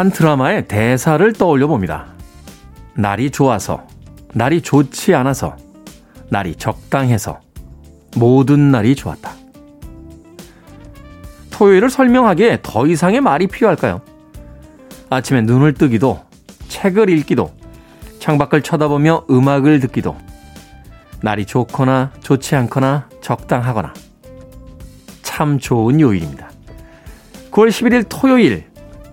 한 드라마의 대사를 떠올려 봅니다. 날이 좋아서, 날이 좋지 않아서, 날이 적당해서, 모든 날이 좋았다. 토요일을 설명하기에 더 이상의 말이 필요할까요? 아침에 눈을 뜨기도, 책을 읽기도, 창밖을 쳐다보며 음악을 듣기도, 날이 좋거나 좋지 않거나 적당하거나, 참 좋은 요일입니다. 9월 11일 토요일,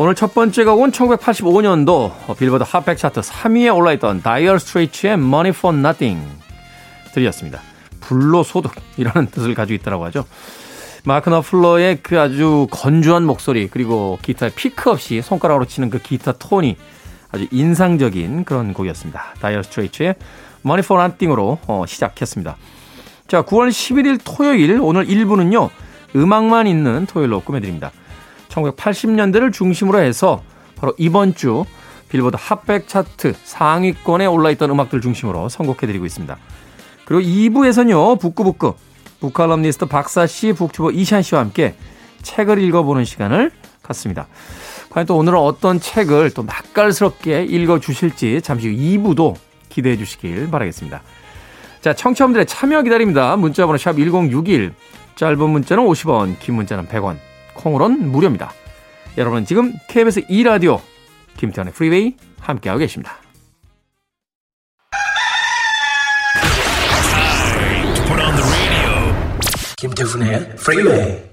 오늘 첫 번째 곡은 1985년도 빌보드 핫백 차트 3위에 올라있던 다이어 스트레이츠의 Money for Nothing 들으셨습니다. 불로 소득이라는 뜻을 가지고 있다고 하죠. 마크 노플러의 그 아주 건조한 목소리 그리고 기타의 피크 없이 손가락으로 치는 그 기타 톤이 아주 인상적인 그런 곡이었습니다. 다이어 스트레이츠의 Money for Nothing으로 어, 시작했습니다. 자, 9월 11일 토요일 오늘 1부는요. 음악만 있는 토요일로 꾸며드립니다. 1980년대를 중심으로 해서 바로 이번 주 빌보드 핫백 차트 상위권에 올라있던 음악들 중심으로 선곡해드리고 있습니다. 그리고 2부에서는요, 북구북구, 북칼럼니스트 박사 씨, 북튜버 이샨 씨와 함께 책을 읽어보는 시간을 갖습니다. 과연 또 오늘은 어떤 책을 또 맛깔스럽게 읽어주실지 잠시 후 2부도 기대해 주시길 바라겠습니다. 자, 청취자분들의 참여 기다립니다. 문자번호 샵 1061, 짧은 문자는 50원, 긴 문자는 100원, 콩으로는 무료입니다. 여러분 지금 KBS 2라디오 김태훈의 프리웨이 함께하고 계십니다. 김태훈의 프리웨이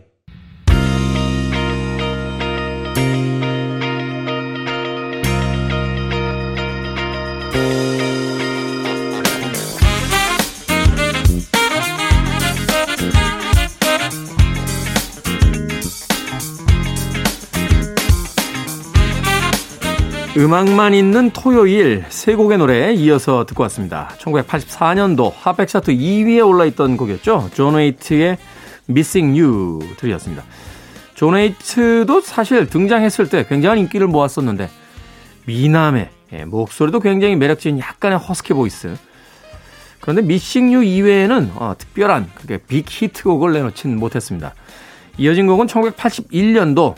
음악만 있는 토요일 세 곡의 노래 이어서 듣고 왔습니다. 1984년도 핫백 차트 2위에 올라있던 곡이었죠. 존 웨이트의 Missing You 들으셨습니다. 존 웨이트도 사실 등장했을 때 굉장한 인기를 모았었는데 미남의 예, 목소리도 굉장히 매력적인 약간의 허스키 보이스. 그런데 Missing You 이외에는 어, 특별한 그게 빅 히트곡을 내놓진 못했습니다. 이어진 곡은 1981년도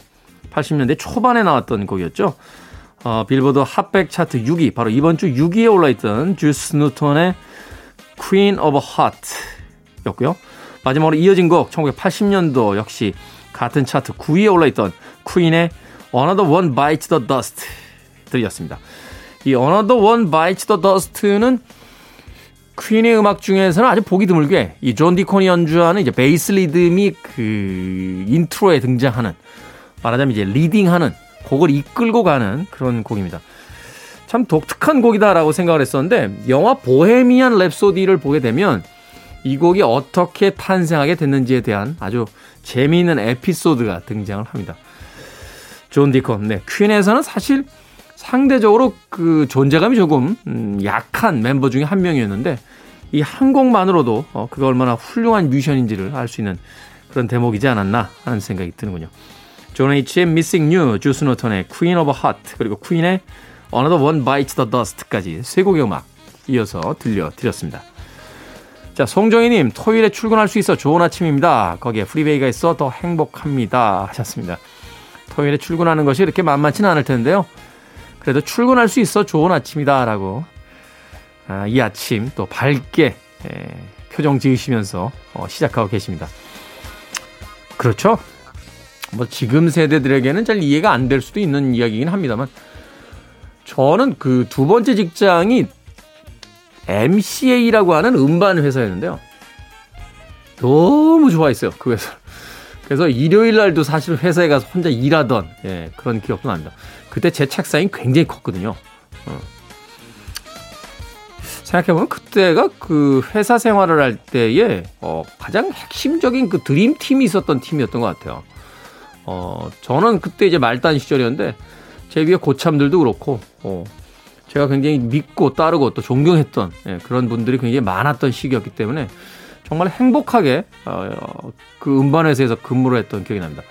80년대 초반에 나왔던 곡이었죠. 어, 빌보드 핫백 차트 6위, 바로 이번 주 6위에 올라있던 주스 뉴튼의 Queen of Heart 였고요. 마지막으로 이어진 곡 1980년도 역시 같은 차트 9위에 올라있던 퀸의 Another One Bites the Dust 들으셨습니다. 이 Another One Bites the Dust는 퀸의 음악 중에서는 아주 보기 드물게 이 존 디콘이 연주하는 이제 베이스 리듬이 그 인트로에 등장하는 말하자면 이제 leading하는 곡을 이끌고 가는 그런 곡입니다. 참 독특한 곡이다라고 생각을 했었는데 영화 보헤미안 랩소디를 보게 되면 이 곡이 어떻게 탄생하게 됐는지에 대한 아주 재미있는 에피소드가 등장을 합니다. 존 디콘, 네. 퀸에서는 사실 상대적으로 그 존재감이 조금 음, 약한 멤버 중에 한 명이었는데 이 한 곡만으로도 어, 그가 얼마나 훌륭한 뮤지션인지를 알 수 있는 그런 대목이지 않았나 하는 생각이 드는군요. 존 웨이트의 Missing You, 주스 뉴튼의 Queen of Heart, 그리고 퀸의 Another One Bites the Dust까지 세 곡의 음악 이어서 들려드렸습니다. 자, 송정희님, 토요일에 출근할 수 있어 좋은 아침입니다. 거기에 프리웨이가 있어 더 행복합니다. 하셨습니다. 토요일에 출근하는 것이 이렇게 만만치는 않을 텐데요. 그래도 출근할 수 있어 좋은 아침이다. 라고, 아, 이 아침 또 밝게 에, 표정 지으시면서 어, 시작하고 계십니다. 그렇죠? 뭐 지금 세대들에게는 잘 이해가 안 될 수도 있는 이야기이긴 합니다만 저는 그 두 번째 직장이 MCA라고 하는 음반 회사였는데요. 너무 좋아했어요. 그 회사. 그래서 일요일 날도 사실 회사에 가서 혼자 일하던 예, 그런 기억도 납니다. 그때 제 책상이 굉장히 컸거든요. 어. 생각해보면 그때가 그 회사 생활을 할 때에 어, 가장 핵심적인 그 드림팀이 있었던 팀이었던 것 같아요. 어, 저는 그때 이제 말단 시절이었는데 제 위에 고참들도 그렇고, 어, 제가 굉장히 믿고 따르고 또 존경했던 예, 그런 분들이 굉장히 많았던 시기였기 때문에 정말 행복하게 어, 그 음반 회사에서 근무를 했던 기억이 납니다.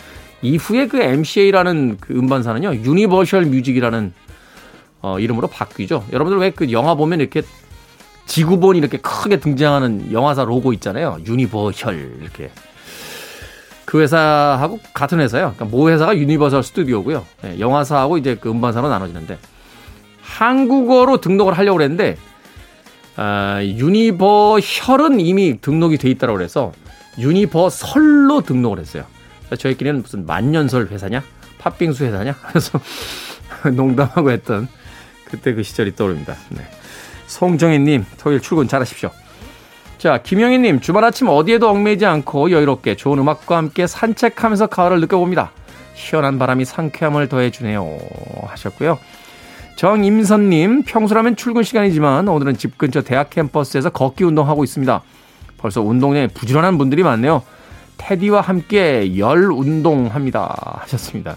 이후에 그 MCA라는 그 음반사는요, 유니버셜 뮤직이라는 어, 이름으로 바뀌죠. 여러분들 왜 그 영화 보면 이렇게 지구본이 이렇게 크게 등장하는 영화사 로고 있잖아요. 유니버셜 이렇게. 그 회사하고 같은 회사예요. 그러니까 모 회사가 유니버설 스튜디오고요. 네, 영화사하고 이제 그 음반사로 나눠지는데 한국어로 등록을 하려고 그랬는데 아, 유니버셜은 이미 등록이 돼 있다고 그래서 유니버설로 등록을 했어요. 저희끼리는 무슨 만년설 회사냐? 팥빙수 회사냐? 그래서 농담하고 했던 그때 그 시절이 떠오릅니다. 네. 송정희님, 토요일 출근 잘하십시오. 자, 김영희님, 주말 아침 어디에도 얽매이지 않고 여유롭게 좋은 음악과 함께 산책하면서 가을을 느껴봅니다. 시원한 바람이 상쾌함을 더해주네요. 하셨고요. 정임선님, 평소라면 출근 시간이지만 오늘은 집 근처 대학 캠퍼스에서 걷기 운동하고 있습니다. 벌써 운동량에 부지런한 분들이 많네요. 테디와 함께 열 운동합니다. 하셨습니다.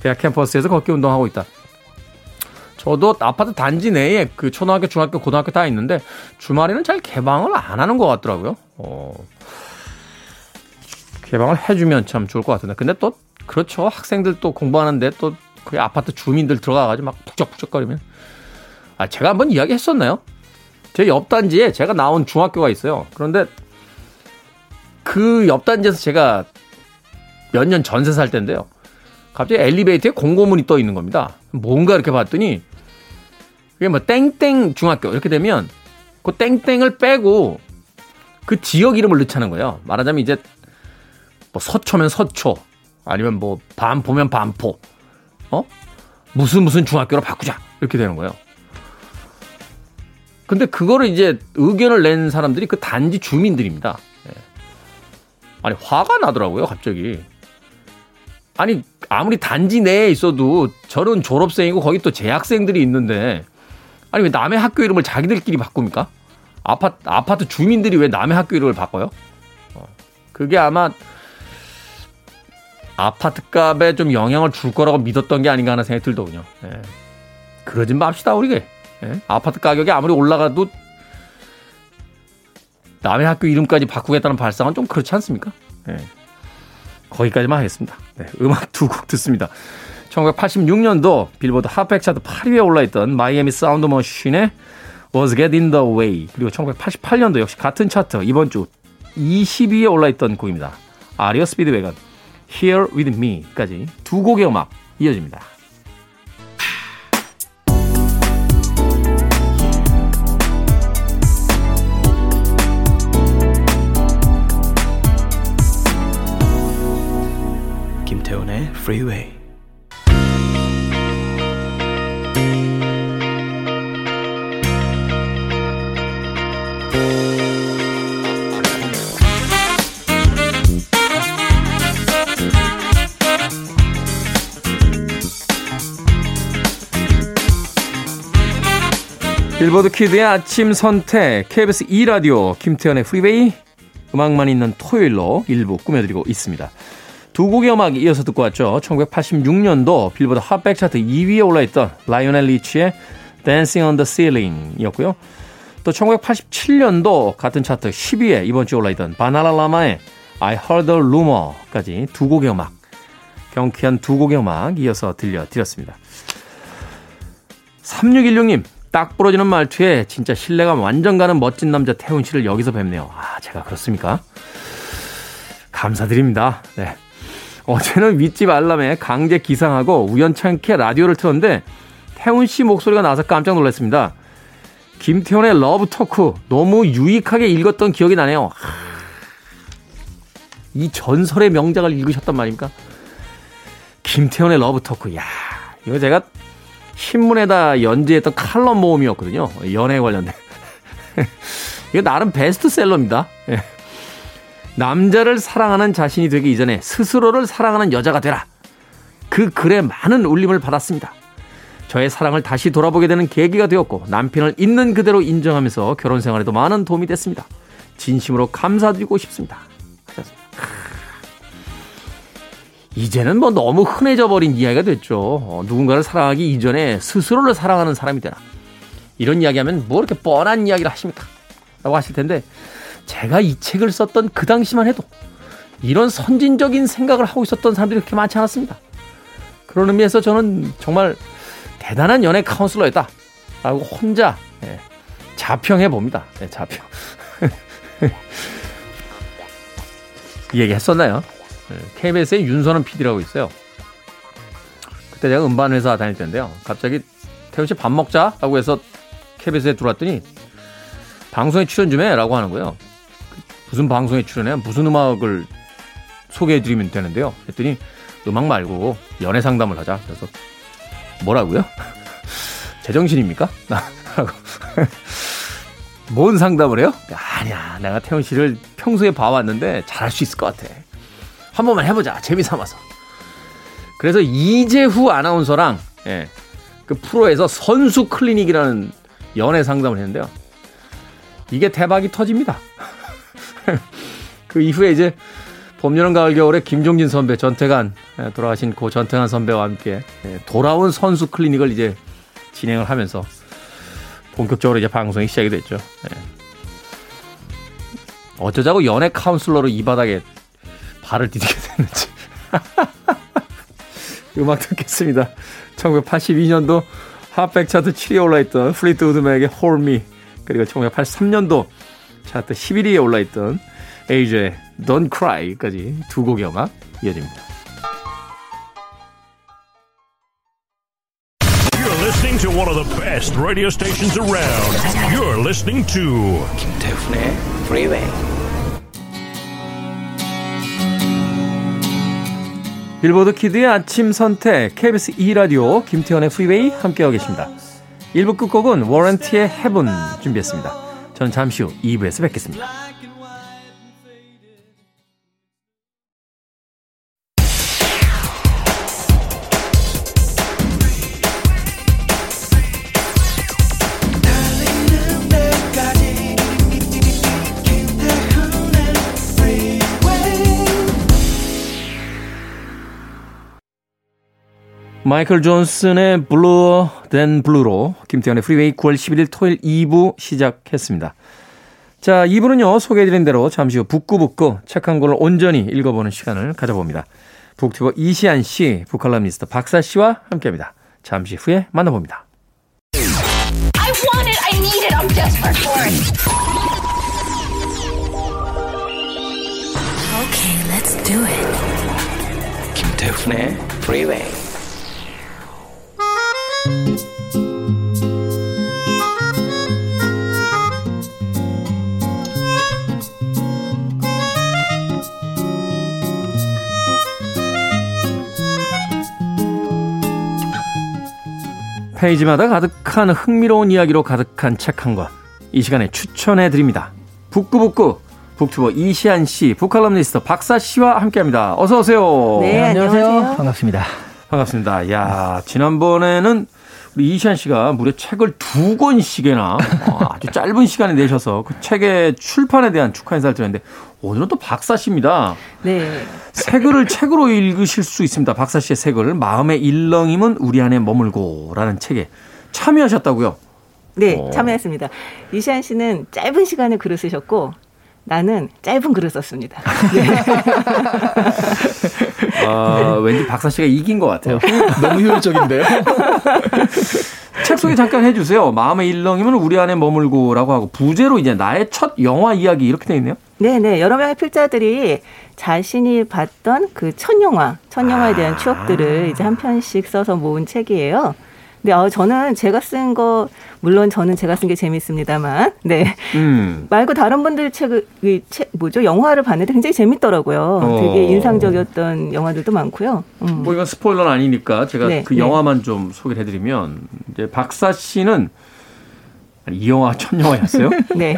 대학 캠퍼스에서 걷기 운동하고 있다. 저도 아파트 단지 내에 그 초등학교, 중학교, 고등학교 다 있는데 주말에는 잘 개방을 안 하는 것 같더라고요. 어, 개방을 해주면 참 좋을 것 같은데. 근데 또 그렇죠. 학생들 또 공부하는데 또 그 아파트 주민들 들어가가지고 막 북적북적거리면. 아, 제가 한번 이야기 했었나요? 제 옆 단지에 제가 나온 중학교가 있어요. 그런데 그 옆 단지에서 제가 몇 년 전세 살 때인데요. 갑자기 엘리베이터에 공고문이 떠 있는 겁니다. 뭔가 이렇게 봤더니 그게 뭐 땡땡 중학교 이렇게 되면 그 땡땡을 빼고 그 지역 이름을 넣자는 거예요. 말하자면 이제 뭐 서초면 서초 아니면 뭐 반포면 반포 어 무슨 무슨 중학교로 바꾸자 이렇게 되는 거예요. 근데 그거를 이제 의견을 낸 사람들이 그 단지 주민들입니다. 예. 아니 화가 나더라고요 갑자기. 아니 아무리 단지 내에 있어도 저런 졸업생이고 거기 또 재학생들이 있는데 아니 왜 남의 학교 이름을 자기들끼리 바꿉니까? 아파트 아파트 주민들이 왜 남의 학교 이름을 바꿔요? 어, 그게 아마 아파트 값에 좀 영향을 줄 거라고 믿었던 게 아닌가 하는 생각이 들더군요. 예. 그러진 맙시다 우리가. 예? 아파트 가격이 아무리 올라가도 남의 학교 이름까지 바꾸겠다는 발상은 좀 그렇지 않습니까? 예. 거기까지만 하겠습니다. 네, 음악 두 곡 듣습니다. 1986년도 빌보드 핫백 차트 8위에 올라있던 마이애미 사운드 머신의 Words Get In The Way 그리고 1988년도 역시 같은 차트 이번 주 20위에 올라있던 곡입니다. 아리어 스피드웨건 Here With Me까지 두 곡의 음악 이어집니다. 김태훈의 Freeway. 빌보드 키드의 아침 선택 KBS 2라디오 김태훈의 프리웨이 음악만 있는 토요일로 일부 꾸며드리고 있습니다. 두 곡의 음악 이어서 듣고 왔죠. 1986년도 빌보드 핫백 차트 2위에 올라있던 라이오넬 리치의 Dancing on the Ceiling 이었고요. 또 1987년도 같은 차트 10위에 이번 주에 올라있던 바나나라마의 I Heard a Rumor까지 두 곡의 음악 경쾌한 두 곡의 음악 이어서 들려드렸습니다. 3616님 딱 부러지는 말투에 진짜 신뢰감 완전 가는 멋진 남자 태훈 씨를 여기서 뵙네요. 아, 제가 그렇습니까? 감사드립니다. 네. 어제는 윗집 알람에 강제 기상하고 우연찮게 라디오를 틀었는데 태훈 씨 목소리가 나서 깜짝 놀랐습니다. 김태훈의 러브 토크 너무 유익하게 읽었던 기억이 나네요. 이 전설의 명작을 읽으셨단 말입니까? 김태훈의 러브 토크. 야, 이거 제가 신문에다 연재했던 칼럼 모음이었거든요. 연애 관련된. 이거 나름 베스트셀러입니다. 예. 남자를 사랑하는 자신이 되기 이전에 스스로를 사랑하는 여자가 되라. 그 글에 많은 울림을 받았습니다. 저의 사랑을 다시 돌아보게 되는 계기가 되었고 남편을 있는 그대로 인정하면서 결혼 생활에도 많은 도움이 됐습니다. 진심으로 감사드리고 싶습니다. 하셨습니다. 이제는 뭐 너무 흔해져 버린 이야기가 됐죠. 어, 누군가를 사랑하기 이전에 스스로를 사랑하는 사람이 되라. 이런 이야기하면 뭐 이렇게 뻔한 이야기를 하십니까? 라고 하실 텐데 제가 이 책을 썼던 그 당시만 해도 이런 선진적인 생각을 하고 있었던 사람들이 그렇게 많지 않았습니다. 그런 의미에서 저는 정말 대단한 연애 카운슬러였다. 라고 혼자 예, 자평해 봅니다. 네, 자평. 이 얘기 했었나요? KBS의 윤선은 PD라고 있어요. 그때 제가 음반회사 다닐 때인데요. 갑자기 태훈 씨 밥 먹자 라고 해서 KBS에 들어왔더니 방송에 출연 좀 해 라고 하는 거예요. 무슨 방송에 출연해? 무슨 음악을 소개해드리면 되는데요. 했더니 음악 말고 연애 상담을 하자. 그래서 뭐라고요? 제정신입니까? 라고. 뭔 상담을 해요? 아니야. 내가 태훈 씨를 평소에 봐왔는데 잘할 수 있을 것 같아. 한 번만 해보자. 재미삼아서. 그래서 이재후 아나운서랑, 예, 그 프로에서 선수 클리닉이라는 연애 상담을 했는데요. 이게 대박이 터집니다. 그 이후에 이제 봄, 여름, 가을, 겨울에 김종진 선배, 전태관, 예, 돌아가신 고 전태관 선배와 함께 예, 돌아온 선수 클리닉을 이제 진행을 하면서 본격적으로 이제 방송이 시작이 됐죠. 예. 어쩌자고 연애 카운슬러로 이 바닥에 발을 디디게 됐는지. 음악 듣겠습니다. 1982년도 핫백 차트 7위에 올라있던 플리트우드 맥의 Hold Me 그리고 1983년도 차트 11위에 올라있던 에이시아의 Don't Cry까지 두 곡의 음악 이어집니다. You're listening to one of the best radio stations around. You're listening to 김태훈의 Freeway. 빌보드 키드의 아침 선택 KBS 2라디오 김태훈의 프리웨이 함께하고 계십니다. 1부 끝곡은 워런트의 Heaven 준비했습니다. 저는 잠시 후 2부에서 뵙겠습니다. 마이클 존슨의 Bluer Than Blue로 김태현의 프리웨이 9월 11일 토요일 2부 시작했습니다. 자, 2부는요, 소개해드린 대로 잠시 후 북구북구 책 한 권을 온전히 읽어보는 시간을 가져봅니다. 북튜버 이시안 씨, 북칼럼니스트 박사 씨와 함께 합니다. 잠시 후에 만나봅니다. I want it. I need it. I'm desperate for it. Okay, let's do it. 김태훈의 Freeway. 페이지마다 가득한 흥미로운 이야기로 가득한 책 한 권. 이 시간에 추천해 드립니다. 북구북구 북튜버 이시안 씨, 북칼럼니스트 박사 씨와 함께합니다. 어서 오세요. 네, 안녕하세요. 반갑습니다. 반갑습니다. 야, 지난번에는 우리 이시안 씨가 무려 책을 두 권씩이나 어, 아주 짧은 시간에 내셔서 그 책의 출판에 대한 축하 인사를 드렸는데 오늘은 또 박사 씨입니다. 네. 새 글을 책으로 읽으실 수 있습니다. 박사 씨의 새 글을 마음의 일렁임은 우리 안에 머물고라는 책에 참여하셨다고요. 네, 어. 참여했습니다. 이시안 씨는 짧은 시간에 글을 쓰셨고 나는 짧은 글을 썼습니다. 아, 왠지 박사 씨가 이긴 것 같아요. 너무 효율적인데요? 책 소개 잠깐 해주세요. 마음의 일렁임은 우리 안에 머물고라고 하고 부제로 이제 나의 첫 영화 이야기 이렇게 돼 있네요. 네, 네. 여러 명의 필자들이 자신이 봤던 그 첫 영화, 첫 영화에 대한 아. 추억들을 이제 한 편씩 써서 모은 책이에요. 근데 어, 저는 제가 쓴 거 물론 저는 제가 쓴 게 재밌습니다만, 네 음. 말고 다른 분들 책을 이책 뭐죠 영화를 봤는데 굉장히 재밌더라고요. 어. 되게 인상적이었던 영화들도 많고요. 음. 뭐 이건 스포일러는 아니니까 제가 네, 그 네. 영화만 좀 소개를 해드리면 이제 박사 씨는 이 영화 첫 영화였어요. 네,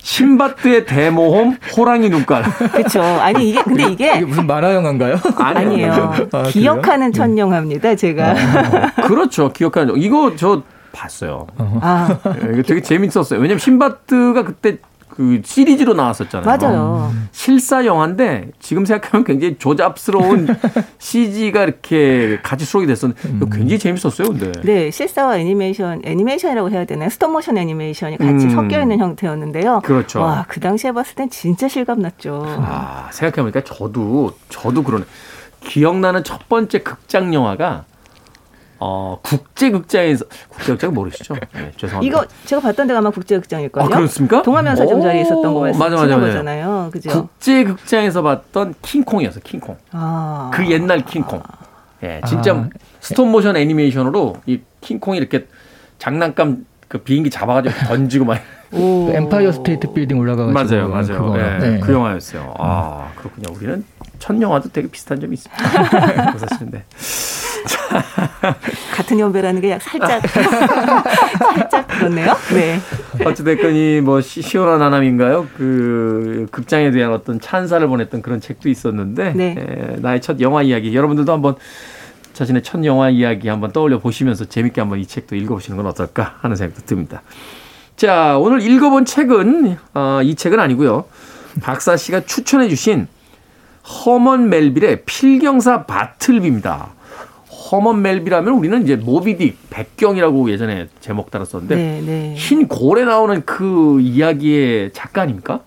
신바트의 대모험 호랑이 눈깔. 그렇죠. 아니 이게 근데 이게 이게 무슨 만화 영화인가요? 아니에요. 아? 기억하는 첫 영화입니다. 제가. 그렇죠. 기억하는 적. 이거 저 봤어요. 아, 예, 이거 되게 재밌었어요. 왜냐면 신바트가 그때 그 시리즈로 나왔었잖아요. 맞아요. 실사 영화인데 지금 생각하면 굉장히 조잡스러운 CG가 이렇게 같이 수록이 됐었는데 이거 굉장히 재밌었어요, 근데. 네, 실사와 애니메이션, 애니메이션이라고 해야 되나요? 스톱모션 애니메이션이 같이 음. 섞여 있는 형태였는데요. 그렇죠. 와, 그 당시에 봤을 땐 진짜 실감 났죠. 아, 생각해보니까 저도, 저도 그러네. 기억나는 첫 번째 극장 영화가, 어, 국제극장에서, 국제극장 모르시죠? 네, 죄송합니다. 이거 제가 봤던 데가 아마 국제극장일걸요. 아, 그렇습니까? 동화면사점 오, 자리에 있었던 거 말씀하시는 맞아, 맞아, 맞아. 거잖아요. 그죠? 국제극장에서 봤던 킹콩이었어, 킹콩. 아. 그 옛날 킹콩. 예, 진짜 아. 스톱모션 애니메이션으로 이 킹콩이 이렇게 장난감 그 비행기 잡아가지고 던지고 막. 오. 그 엠파이어 스테이트 빌딩 올라가가지고 맞아요, 맞아요. 그거. 예, 네. 그 영화였어요. 아, 그렇군요. 우리는 첫 영화도 되게 비슷한 점이 있습니다. 그 사실인데. 같은 연배라는 게 약 살짝 살짝 그렇네요. 네. 어찌됐건 이뭐 시원한 하남인가요? 그 극장에 대한 어떤 찬사를 보냈던 그런 책도 있었는데 네. 에, 나의 첫 영화 이야기 여러분들도 한번 자신의 첫 영화 이야기 한번 떠올려 보시면서 재밌게 한번 이 책도 읽어보시는 건 어떨까 하는 생각도 듭니다. 자 오늘 읽어본 책은 어, 이 책은 아니고요. 박사 씨가 추천해주신 허먼 멜빌의 필경사 바틀비입니다. 허먼 멜빌하면 우리는 이제 모비딕 백경이라고 예전에 제목 달았었는데 네, 네. 흰 골에 나오는 그 이야기의 작가 아닙니까?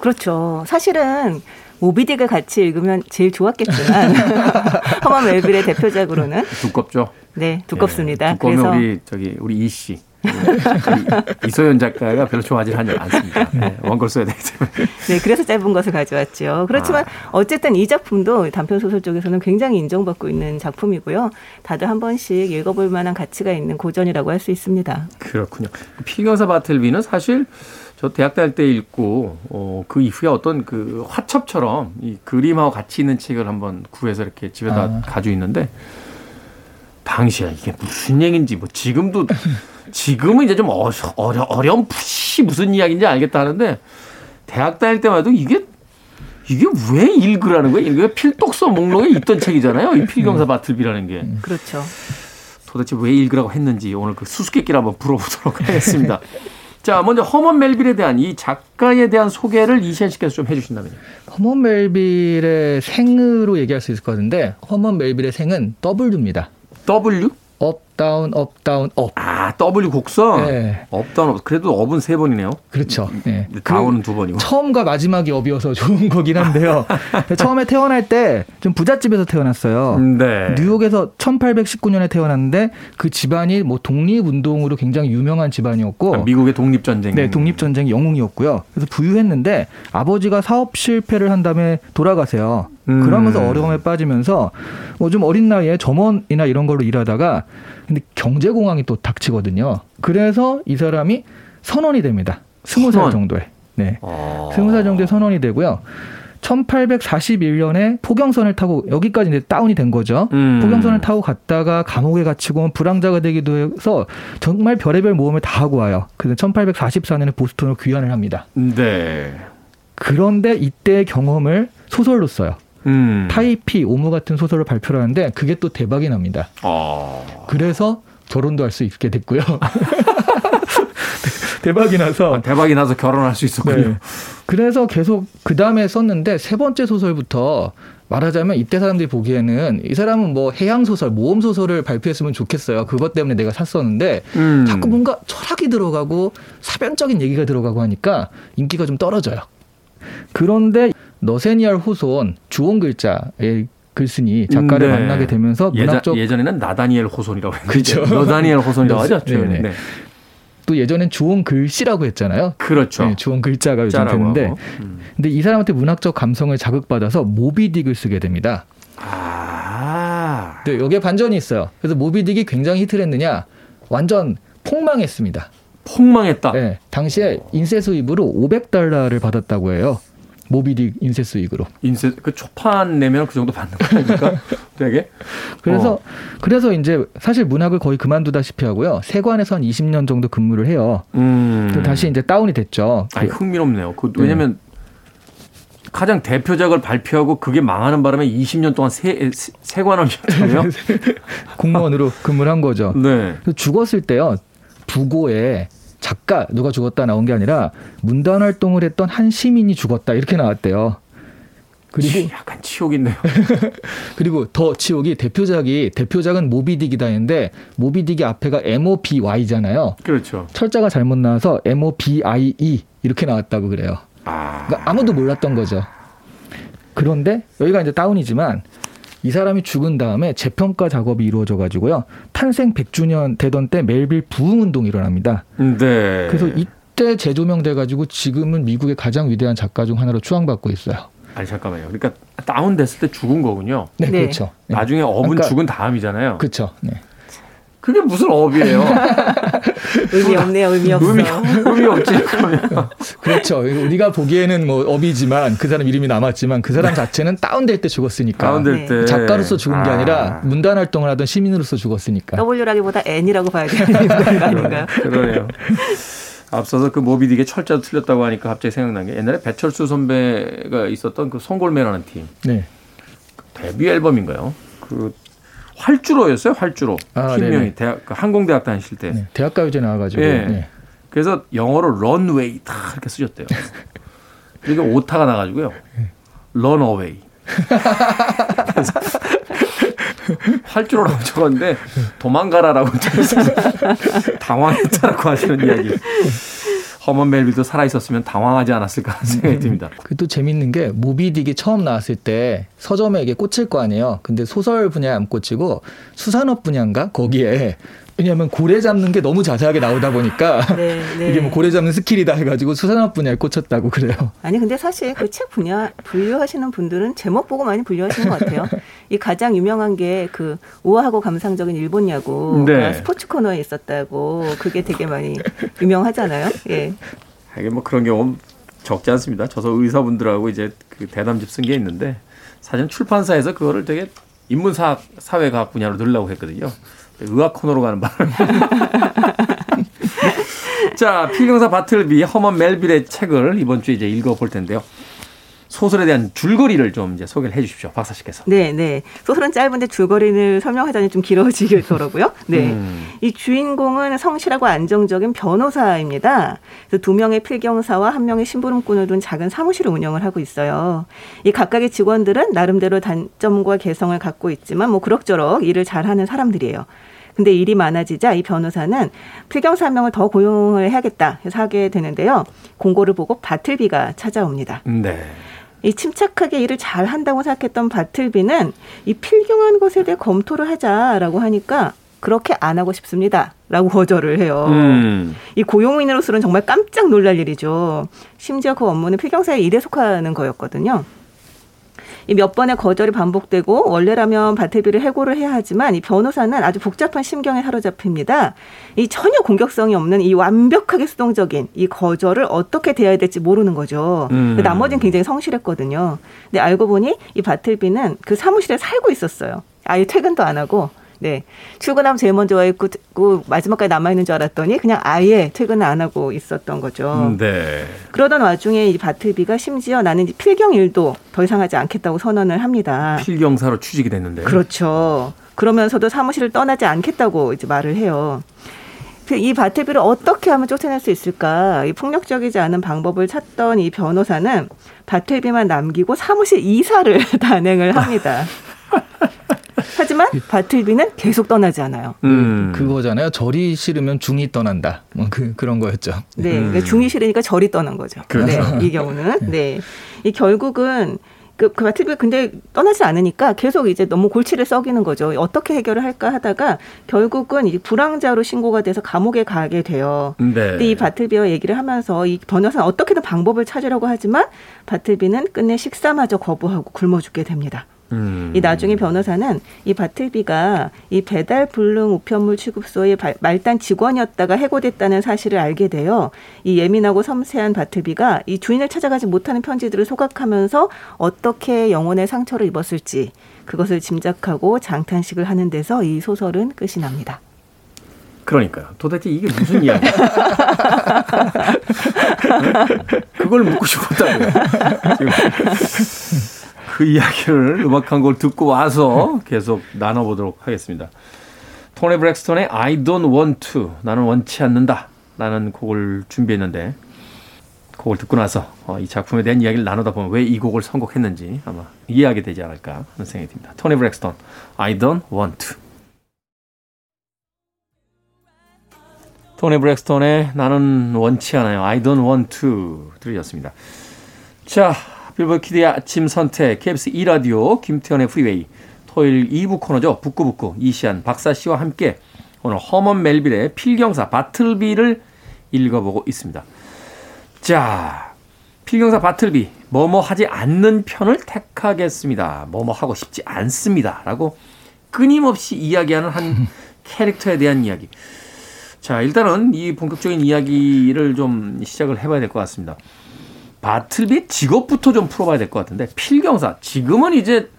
그렇죠. 사실은 모비딕을 같이 읽으면 제일 좋았겠지만 허먼 멜빌의 대표작으로는 두껍죠. 네 두껍습니다. 예, 두꺼우면 그래서 우리 저기 우리 이 씨. 우리 이소연 작가가 별로 좋아하지 않습니다. 네, 원고를 써야 되기 때문에. 네 그래서 짧은 것을 가져왔죠. 그렇지만 아. 어쨌든 이 작품도 단편 소설 쪽에서는 굉장히 인정받고 있는 작품이고요. 다들 한 번씩 읽어볼 만한 가치가 있는 고전이라고 할 수 있습니다. 그렇군요. 필경사 바틀비는 사실 저 대학 다닐 때 읽고 어, 그 이후에 어떤 그 화첩처럼 이 그림하고 같이 있는 책을 한번 구해서 이렇게 집에다 아. 가지고 있는데 당시에 이게 무슨 얘기인지 뭐 지금도 지금은 이제 좀 어, 어려 어려운 푸시 무슨 이야기인지 알겠다 하는데 대학 다닐 때만 해도 이게 이게 왜 읽으라는 거야? 이게 필독서 목록에 있던 책이잖아요. 이 필경사 바틀비라는 게. 그렇죠. 도대체 왜 읽으라고 했는지 오늘 그 수수께끼를 한번 풀어보도록 하겠습니다. 자, 먼저 허먼 멜빌에 대한 이 작가에 대한 소개를 이시안 씨께서 좀 해주신다면요. 허먼 멜빌의 생으로 얘기할 수 있을 것 같은데 허먼 멜빌의 생은 W입니다. W? up down up down up. 아, W 곡선? 네. up down up. 그래도 up은 세 번이네요. 그렇죠. 네. down은 두 번이고. 처음과 마지막이 up이어서 좋은 거긴 한데요. 처음에 태어날 때 좀 부잣집에서 태어났어요. 네. 뉴욕에서 1819년에 태어났는데 그 집안이 뭐 독립운동으로 굉장히 유명한 집안이었고 아, 미국의 독립전쟁. 네, 독립전쟁 영웅이었고요. 그래서 부유했는데 아버지가 사업 실패를 한 다음에 돌아가세요. 음. 그러면서 어려움에 빠지면서 뭐 좀 어린 나이에 점원이나 이런 걸로 일하다가 근데 경제공황이 또 닥치거든요. 그래서 이 사람이 선원이 됩니다. 스무 살. 정도에. 네. 어. 스무 살 정도에 선원이 되고요. 1841년에 포경선을 타고 여기까지 이제 다운이 된 거죠. 음. 포경선을 타고 갔다가 감옥에 갇히고 불황자가 되기도 해서 정말 별의별 모험을 다 하고 와요. 그래서 1844년에 보스턴으로 귀환을 합니다. 네. 그런데 이때의 경험을 소설로 써요. 음. 타이피, 오무 같은 소설을 발표를 하는데 그게 또 대박이 납니다. 어. 그래서 결혼도 할 수 있게 됐고요. 대박이 나서 아, 대박이 나서 결혼할 수 있었군요. 네. 그래서 계속 그 다음에 썼는데 세 번째 소설부터 말하자면 이때 사람들이 보기에는 이 사람은 뭐 해양 소설, 모험 소설을 발표했으면 좋겠어요. 그것 때문에 내가 샀었는데 음. 자꾸 뭔가 철학이 들어가고 사변적인 얘기가 들어가고 하니까 인기가 좀 떨어져요. 그런데 너세니알 호손 주원 글자의 글쓴이 작가를 네. 만나게 되면서 문학적 예전, 에는 나다니엘 호손이라고 했는데 그렇죠. 너다니엘 호손이라고 하죠. 네네. 최근에. 네. 또 예전엔 주원 글씨라고 했잖아요. 그렇죠. 네, 주원 글자가 요즘 되는데. 음. 근데 이 사람한테 문학적 감성을 자극받아서 모비딕을 쓰게 됩니다. 아. 근데 여기에 반전이 있어요. 그래서 모비딕이 굉장히 히트를 했느냐? 완전 폭망했습니다. 폭망했다. 네, 당시에 인쇄 수입으로 500달러를 받았다고 해요. 모비딕 인쇄 수익으로. 인쇄 그 초판 내면 그 정도 받는 거 아닙니까? 되게. 그래서 어. 그래서 이제 사실 문학을 거의 그만두다시피 하고요. 세관에서 한 20년 정도 근무를 해요. 음. 또 다시 이제 다운이 됐죠. 아니 흥미롭네요. 그 왜냐면 가장 대표작을 발표하고 그게 망하는 바람에 20년 동안 세 세관원이었잖아요. 공무원으로 근무를 한 거죠. 네. 죽었을 때요. 부고에 작가 누가 죽었다 나온 게 아니라 문단 활동을 했던 한 시민이 죽었다 이렇게 나왔대요. 그리고 약간 치욕인데요. 그리고 더 치욕이 대표작이 대표작은 모비딕이다 했는데 모비딕이 앞에가 MOBY잖아요. 그렇죠. 철자가 잘못 나와서 MOBIE 이렇게 나왔다고 그래요. 아, 그러니까 아무도 몰랐던 거죠. 그런데 여기가 이제 다운이지만 이 사람이 죽은 다음에 재평가 작업이 이루어져 가지고요. 탄생 100주년 되던 때 멜빌 부흥 운동이 일어납니다. 네. 그래서 이때 재조명돼 가지고 지금은 미국의 가장 위대한 작가 중 하나로 추앙받고 있어요. 아니 잠깐만요. 그러니까 다운 됐을 때 죽은 거군요. 네, 네. 그렇죠. 네. 나중에 업은 그러니까- 죽은 다음이잖아요. 그, 그렇죠. 네. 게 무슨 업이에요? 의미 없네요. 의미 없어. 의미 의미 없지 그러면. 그렇죠. 우리가 보기에는 뭐 업이지만 그 사람 이름이 남았지만 그 사람 자체는 다운될 때 죽었으니까. 다운될 네. 때 작가로서 죽은 게 아. 아니라 문단 활동을 하던 시민으로서 죽었으니까. W라기보다 N이라고 봐야 되는 거 아닌가요? 그러네요. 앞서서 그 모비딕의 철자도 틀렸다고 하니까 갑자기 생각난 게 옛날에 배철수 선배가 있었던 그 송골매라는 팀 네. 데뷔 앨범인가요? 그 활주로였어요, 활주로. 아, 팀명이. 대학 그 항공대학 다니실 때. 네. 대학가요제 나와가지고. 예. 네. 그래서 영어로 런웨이 다 이렇게 쓰셨대요. 이게 오타가 나가지고요. 런어웨이. 그래서 활주로라고 적었는데 도망가라라고 당황했다라고 하시는 이야기. 허먼 멜빌도 살아 있었으면 당황하지 않았을까 하는 생각이 듭니다. 그 또 재밌는 게 모비딕이 처음 나왔을 때 서점에 이게 꽂힐 거 아니에요. 근데 소설 분야에 안 꽂히고 수산업 분야인가 거기에 왜냐하면 고래 잡는 게 너무 자세하게 나오다 보니까 네, 네. 이게 뭐 고래 잡는 스킬이다 해가지고 수산업 분야에 꽂혔다고 그래요. 아니 근데 사실 그 책 분야 분류하시는 분들은 제목 보고 많이 분류하시는 것 같아요. 이 가장 유명한 게 그 우아하고 감상적인 일본 야구 네. 스포츠 코너에 있었다고 그게 되게 많이 유명하잖아요. 예. 하긴 뭐 그런 경험 적지 않습니다. 저서 의사분들하고 이제 그 대담집 쓴 게 있는데 사실 출판사에서 그거를 되게 인문사학 사회과학 분야로 넣으려고 했거든요. 의학 코너로 가는 바람에. 자, 필경사 바틀비 허먼 멜빌의 책을 이번 주에 이제 읽어볼 텐데요. 소설에 대한 줄거리를 좀 이제 소개를 해 주십시오. 박사 씨께서. 네, 네. 소설은 짧은데 줄거리를 설명하자니 좀 길어지겠더라고요. 네. 음. 이 주인공은 성실하고 안정적인 변호사입니다. 그래서 두 명의 필경사와 한 명의 심부름꾼을 둔 작은 사무실을 운영을 하고 있어요. 이 각각의 직원들은 나름대로 단점과 개성을 갖고 있지만 뭐 그럭저럭 일을 잘하는 사람들이에요. 근데 일이 많아지자 이 변호사는 필경사 한 명을 더 고용을 해야겠다 해서 하게 되는데요. 공고를 보고 바틀비가 찾아옵니다. 네. 이 침착하게 일을 잘 한다고 생각했던 바틀비는 이 필경한 것에 대해 검토를 하자라고 하니까 그렇게 안 하고 싶습니다. 라고 거절을 해요. 음. 이 고용인으로서는 정말 깜짝 놀랄 일이죠. 심지어 그 업무는 필경사의 일에 속하는 거였거든요. 이몇 번의 거절이 반복되고 원래라면 바틀비를 해고를 해야 하지만 이 변호사는 아주 복잡한 심경에 사로잡힙니다. 이 전혀 공격성이 없는 이 완벽하게 수동적인 이 거절을 어떻게 대해야 될지 모르는 거죠. 음. 나머지는 굉장히 성실했거든요. 근데 알고 보니 이 바틀비는 그 사무실에 살고 있었어요. 아예 퇴근도 안 하고. 네. 출근하면 제일 먼저 와 있고 그 마지막까지 남아 있는 줄 알았더니 그냥 아예 퇴근을 안 하고 있었던 거죠. 네. 그러던 와중에 이 바틀비가 심지어 나는 이 필경 일도 더 이상 하지 않겠다고 선언을 합니다. 필경사로 취직이 됐는데. 그렇죠. 그러면서도 사무실을 떠나지 않겠다고 이제 말을 해요. 그이 바틀비를 어떻게 하면 쫓아낼 수 있을까? 이 폭력적이지 않은 방법을 찾던 이 변호사는 바틀비만 남기고 사무실 이사를 단행을 합니다. 하지만 바틀비는 계속 떠나지 않아요. 음. 그거잖아요. 절이 싫으면 중이 떠난다. 뭐 그, 그런 거였죠. 네, 음. 그러니까 중이 싫으니까 절이 떠난 거죠. 그렇죠. 네, 이 경우는 네, 이 결국은 그, 그 바틀비가 근데 떠나지 않으니까 계속 이제 너무 골치를 썩이는 거죠. 어떻게 해결을 할까 하다가 결국은 이 불황자로 신고가 돼서 감옥에 가게 돼요. 네. 근데 이 바틀비와 얘기를 하면서 이 변호사는 어떻게든 방법을 찾으려고 하지만 바틀비는 끝내 식사마저 거부하고 굶어 죽게 됩니다. 음. 이 나중에 변호사는 이 바틀비가 이 배달 불능 우편물 취급소의 발- 말단 직원이었다가 해고됐다는 사실을 알게 돼요. 이 예민하고 섬세한 바틀비가 이 주인을 찾아가지 못하는 편지들을 소각하면서 어떻게 영혼의 상처를 입었을지 그것을 짐작하고 장탄식을 하는 데서 이 소설은 끝이 납니다. 그러니까요. 도대체 이게 무슨 이야기야? 그걸 묻고 싶었다고요. 지금 그 이야기를 음악 한곡 듣고 와서 계속 나눠보도록 하겠습니다. 토니 브렉스턴의 I don't want to 나는 원치 않는다 라는 곡을 준비했는데 곡을 듣고 나서 어, 이 작품에 대한 이야기를 나누다 보면 왜 이 곡을 선곡했는지 아마 이해하게 되지 않을까 하는 생각이 듭니다. 토니 브렉스턴, I don't want to. 토니 브렉스턴의 나는 원치 않아요. I don't want to 들으셨습니다. 자, 빌보드 키드의 아침 선택, KBS 2라디오, 김태현의 프리웨이, 토요일 2부 코너죠. 북구북구, 이시안, 박사 씨와 함께 오늘 허먼 멜빌의 필경사 바틀비를 읽어보고 있습니다. 자, 필경사 바틀비, 뭐뭐 하지 않는 편을 택하겠습니다. 뭐뭐 하고 싶지 않습니다. 라고 끊임없이 이야기하는 한 캐릭터에 대한 이야기. 자, 일단은 이 본격적인 이야기를 좀 시작을 해봐야 될 것 같습니다. 바틀비 직업부터 좀 풀어봐야 될 것 같은데, 필경사. 지금은 이제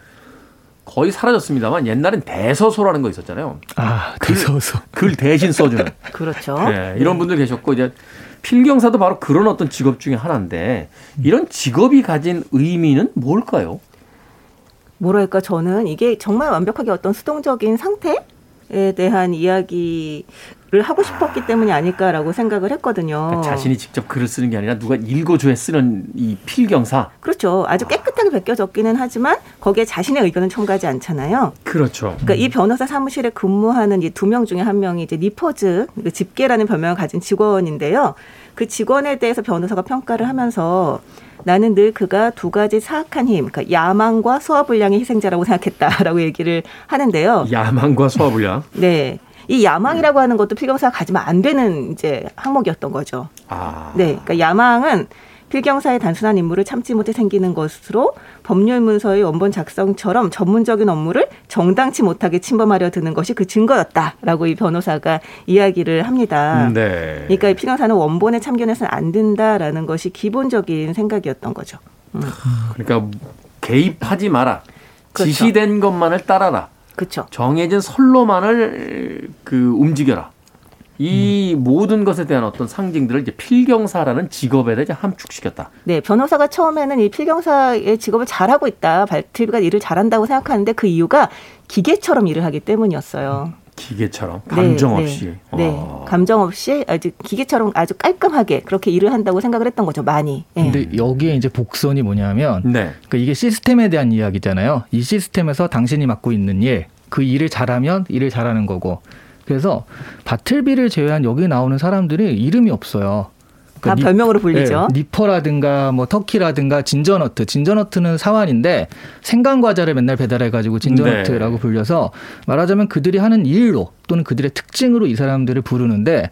거의 사라졌습니다만, 옛날엔 대서소라는 거 있었잖아요. 아, 대서소. 글 대신 써주는. 그렇죠. 네, 이런 분들 계셨고, 이제 필경사도 바로 그런 어떤 직업 중에 하나인데, 이런 직업이 가진 의미는 뭘까요? 뭐랄까 저는 이게 정말 완벽하게 어떤 수동적인 상태 에 대한 이야기 를 하고 싶었기 때문이 아닐까라고 생각을 했거든요. 그러니까 자신이 직접 글을 쓰는 게 아니라 누가 읽어줘야 쓰는 이 필경사. 그렇죠. 아주 깨끗하게 베껴졌기는 하지만 거기에 자신의 의견은 첨가하지 않잖아요. 그렇죠. 그러니까 이 변호사 사무실에 근무하는 이 두 명 중에 한 명이 이제 니퍼즈 그 집게라는 별명을 가진 직원인데요. 그 직원에 대해서 변호사가 평가를 하면서 나는 늘 그가 두 가지 사악한 힘, 그러니까 야망과 소화불량의 희생자라고 생각했다라고 얘기를 하는데요. 야망과 소화불량. 네. 이 야망이라고 하는 것도 필경사가 가지면 안 되는 이제 항목이었던 거죠. 아. 네. 그러니까 야망은 필경사의 단순한 임무를 참지 못해 생기는 것으로 법률 문서의 원본 작성처럼 전문적인 업무를 정당치 못하게 침범하려 드는 것이 그 증거였다라고 이 변호사가 이야기를 합니다. 네. 그러니까 이 필경사는 원본에 참견해서는 안 된다라는 것이 기본적인 생각이었던 거죠. 음. 그러니까 개입하지 마라. 그렇죠. 지시된 것만을 따라라. 그렇죠. 정해진 선로만을 그 움직여라. 이 모든 것에 대한 어떤 상징들을 이제 필경사라는 직업에 대해 함축시켰다. 네, 변호사가 처음에는 이 필경사의 직업을 잘하고 있다. 발틀비가 일을 잘한다고 생각하는데 그 이유가 기계처럼 일을 하기 때문이었어요. 기계처럼 네, 감정 네, 없이. 네, 어. 감정 없이 아주 기계처럼 아주 깔끔하게 그렇게 일을 한다고 생각을 했던 거죠. 많이. 예. 근데 여기에 이제 복선이 뭐냐면 네. 그러니까 이게 시스템에 대한 이야기잖아요. 이 시스템에서 당신이 맡고 있는 일, 그 일을 잘하면 일을 잘하는 거고. 그래서 바틀비를 제외한 여기 나오는 사람들이 이름이 없어요. 다 니- 별명으로 불리죠. 네, 니퍼라든가 뭐 터키라든가 진저너트. 진저너트는 사환인데 생강 과자를 맨날 배달해 가지고 진저너트라고 네. 불려서 말하자면 그들이 하는 일로 또는 그들의 특징으로 이 사람들을 부르는데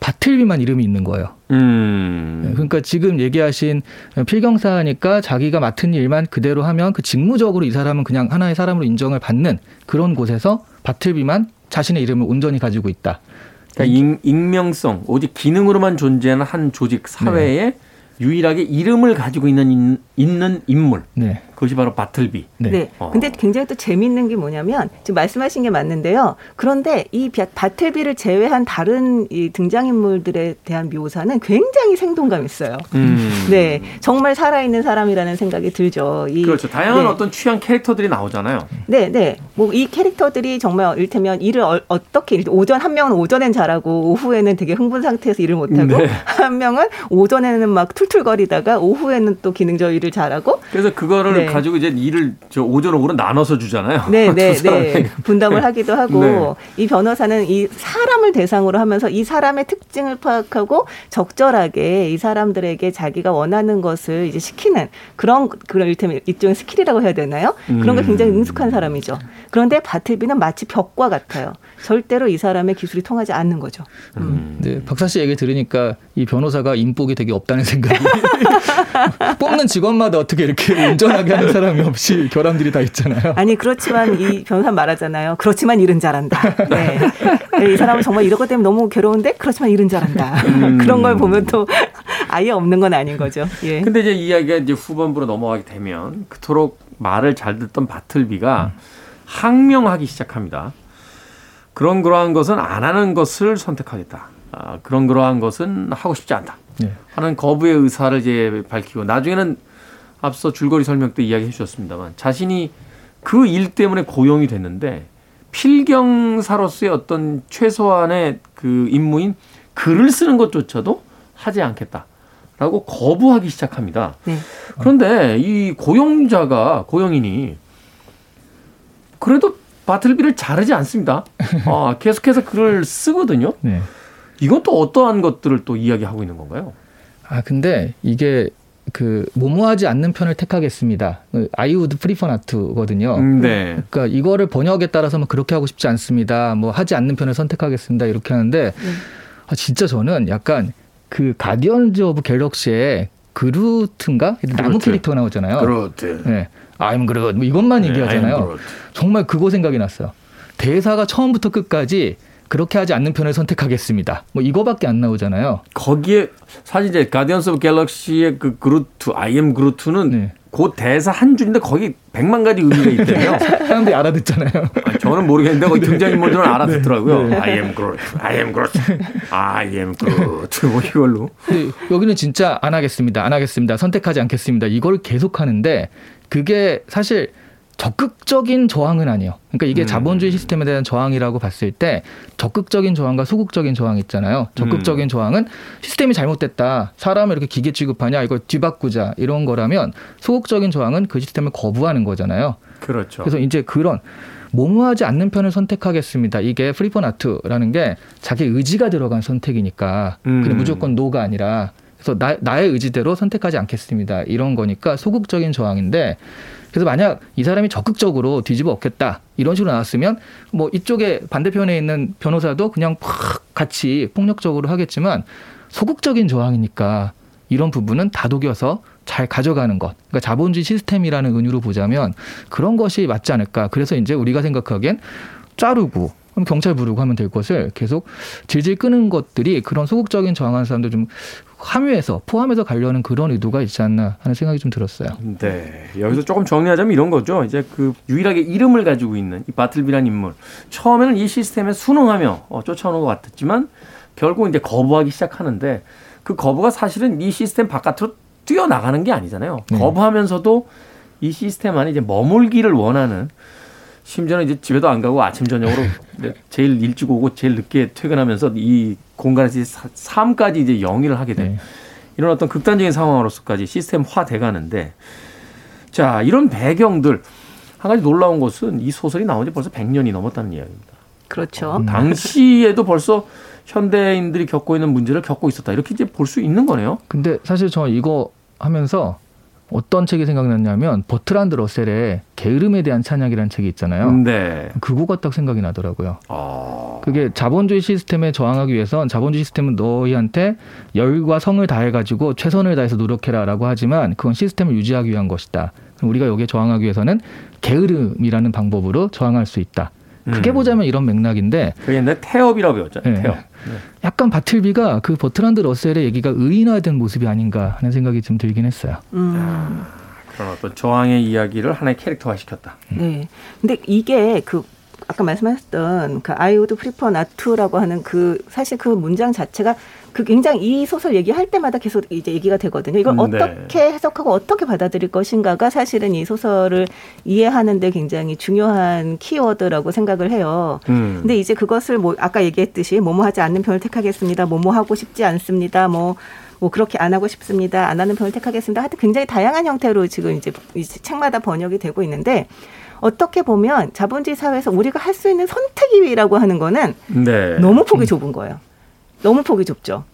바틀비만 이름이 있는 거예요. 음. 그러니까 지금 얘기하신 필경사니까 자기가 맡은 일만 그대로 하면 그 직무적으로 이 사람은 그냥 하나의 사람으로 인정을 받는 그런 곳에서 바틀비만 자신의 이름을 온전히 가지고 있다. 그러니까 익, 익명성, 오직 기능으로만 존재하는 한 조직 사회에 유일하게 이름을 가지고 있는 인- 있는 인물. 네. 그것이 바로 바틀비. 네. 네. 어. 근데 굉장히 또 재밌는 게 뭐냐면 지금 말씀하신 게 맞는데요. 그런데 이 바- 바틀비를 제외한 다른 이 등장인물들에 대한 묘사는 굉장히 생동감 있어요. 음. 네. 정말 살아있는 사람이라는 생각이 들죠. 이, 그렇죠. 다양한 네. 어떤 취향 캐릭터들이 나오잖아요. 네, 네. 뭐 이 캐릭터들이 정말 이를테면 일을 어, 어떻게 일- 오전 한 명은 오전엔 잘하고 오후에는 되게 흥분 상태에서 일을 못하고 네. 한 명은 오전에는 막 툴툴거리다가 오후에는 또 기능적 일을 잘하고 그래서 그거를 네. 가지고 이제 일을 저 오전 오후로 나눠서 주잖아요. 네, 네. 네. 분담을 하기도 하고 네. 이 변호사는 이 사람을 대상으로 하면서 이 사람의 특징을 파악하고 적절하게 이 사람들에게 자기가 원하는 것을 이제 시키는 그런 그런 일테면 일종의 스킬이라고 해야 되나요? 그런 게 음. 굉장히 능숙한 사람이죠. 그런데 바틀비는 마치 벽과 같아요. 절대로 이 사람의 기술이 통하지 않는 거죠. 음. 네, 박사 씨 얘기 들으니까 이 변호사가 인복이 되게 없다는 생각이 뽑는 직원마다 어떻게 이렇게 온전하게 하는 사람이 없이 결함들이 다 있잖아요. 아니 그렇지만 이 변호사 말하잖아요. 그렇지만 일은 잘한다. 네. 네, 이 사람은 정말 이런 것 때문에 너무 괴로운데 그렇지만 일은 잘한다. 음. 그런 걸 보면 또 아예 없는 건 아닌 거죠. 예. 근데 이제 이야기가 이제 후반부로 넘어가게 되면 그토록 말을 잘 듣던 바틀비가 항명하기 시작합니다. 그런 그러한 것은 안 하는 것을 선택하겠다. 아, 그런 그러한 것은 하고 싶지 않다. 네. 하는 거부의 의사를 이제 밝히고 나중에는 앞서 줄거리 설명 때 이야기해 주셨습니다만 자신이 그 일 때문에 고용이 됐는데 필경사로서의 어떤 최소한의 그 임무인 글을 쓰는 것조차도 하지 않겠다라고 거부하기 시작합니다. 네. 그런데 이 고용자가 고용인이 그래도 바틀비를 자르지 않습니다. 아, 계속해서 글을 쓰거든요. 네. 이건 또 어떠한 것들을 또 이야기하고 있는 건가요? 아 근데 이게 그 모모하지 않는 편을 택하겠습니다. I would prefer not to거든요. 음, 네. 그러니까 이거를 번역에 따라서는 그렇게 하고 싶지 않습니다. 뭐 하지 않는 편을 선택하겠습니다. 이렇게 하는데 아, 진짜 저는 약간 그 가디언즈 오브 갤럭시의 그루트인가 나무 그루트. 캐릭터 나오잖아요. 그렇대. 네. I'm Groot 뭐 이것만 얘기하잖아요. 정말 그거 생각이 났어요. 대사가 처음부터 끝까지 그렇게 하지 않는 편을 선택하겠습니다. 뭐 이거밖에 안 나오잖아요. 거기에 사실 이제 가디언스 오브 갤럭시의 그 그루트, I am Groot는 네. 그 대사 한 줄인데 거기 백만 가지 의미가 있대요. 사람들이 알아듣잖아요. 아, 저는 모르겠는데 거기 등장인물들은 알아듣더라고요. 네. I am Groot, I am Groot, I am Groot 뭐 이걸로. 여기는 진짜 안 하겠습니다. 안 하겠습니다. 선택하지 않겠습니다. 이걸 계속 하는데 그게 사실 적극적인 저항은 아니에요. 그러니까 이게 음. 자본주의 시스템에 대한 저항이라고 봤을 때 적극적인 저항과 소극적인 저항 있잖아요. 적극적인 저항은 시스템이 잘못됐다. 사람을 이렇게 기계 취급하냐. 이걸 뒤바꾸자. 이런 거라면 소극적인 저항은 그 시스템을 거부하는 거잖아요. 그렇죠. 그래서 이제 그런 모모하지 않는 편을 선택하겠습니다. 이게 prefer not to라는 게 자기 의지가 들어간 선택이니까 음. 그냥 무조건 no가 아니라 그래서 나, 나의 의지대로 선택하지 않겠습니다. 이런 거니까 소극적인 저항인데 그래서 만약 이 사람이 적극적으로 뒤집어 엎겠다 이런 식으로 나왔으면 뭐 이쪽에 반대편에 있는 변호사도 그냥 팍 같이 폭력적으로 하겠지만 소극적인 저항이니까 이런 부분은 다독여서 잘 가져가는 것. 그러니까 자본주의 시스템이라는 은유로 보자면 그런 것이 맞지 않을까. 그래서 이제 우리가 생각하기엔 자르고 그럼 경찰 부르고 하면 될 것을 계속 질질 끄는 것들이 그런 소극적인 저항하는 사람들 좀 함유해서 포함해서 가려는 그런 의도가 있지 않나 하는 생각이 좀 들었어요. 네. 여기서 조금 정리하자면 이런 거죠. 이제 그 유일하게 이름을 가지고 있는 이 바틀비란 인물. 처음에는 이 시스템에 순응하며 어, 쫓아오는 것 같았지만 결국 이제 거부하기 시작하는데 그 거부가 사실은 이 시스템 바깥으로 뛰어나가는 게 아니잖아요. 네. 거부하면서도 이 시스템 안에 이제 머물기를 원하는 심지어는 이제 집에도 안 가고 아침 저녁으로 이제 제일 일찍 오고 제일 늦게 퇴근하면서 이 공간에서 이제 사- 삶까지 이제 영위를 하게 된 네. 이런 어떤 극단적인 상황으로서까지 시스템화 돼가는데 자 이런 배경들 한 가지 놀라운 것은 이 소설이 나온 지 벌써 100년이 넘었다는 이야기입니다. 그렇죠. 당시에도 벌써 현대인들이 겪고 있는 문제를 겪고 있었다 이렇게 이제 볼 수 있는 거네요. 근데 사실 저 이거 하면서 어떤 책이 생각났냐면 버트란드 러셀의 게으름에 대한 찬양이라는 책이 있잖아요. 네. 그거가 딱 생각이 나더라고요. 아, 그게 자본주의 시스템에 저항하기 위해선 자본주의 시스템은 너희한테 열과 성을 다해가지고 최선을 다해서 노력해라라고 하지만 그건 시스템을 유지하기 위한 것이다. 우리가 여기에 저항하기 위해서는 게으름이라는 방법으로 저항할 수 있다. 크게 음. 보자면 이런 맥락인데 그게 옛날에 태업이라고 배웠잖아요. 네. 태업. 약간 바틀비가 그 버트란드 러셀의 얘기가 의인화된 모습이 아닌가 하는 생각이 좀 들긴 했어요. 음. 그런 어떤 저항의 이야기를 하나의 캐릭터화 시켰다. 네. 근데 이게 그 아까 말씀하셨던 그 I would prefer not to라고 하는 그 사실 그 문장 자체가 그 굉장히 이 소설 얘기할 때마다 계속 이제 얘기가 되거든요. 이걸 음, 네. 어떻게 해석하고 어떻게 받아들일 것인가가 사실은 이 소설을 이해하는데 굉장히 중요한 키워드라고 생각을 해요. 음. 근데 이제 그것을 뭐 아까 얘기했듯이 뭐뭐 하지 않는 편을 택하겠습니다. 뭐뭐 하고 싶지 않습니다. 뭐뭐 그렇게 안 하고 싶습니다. 안 하는 편을 택하겠습니다. 하여튼 굉장히 다양한 형태로 지금 이제 이 책마다 번역이 되고 있는데 어떻게 보면 자본주의 사회에서 우리가 할 수 있는 선택이라고 하는 거는 네. 너무 폭이 좁은 거예요. 너무 폭이 좁죠.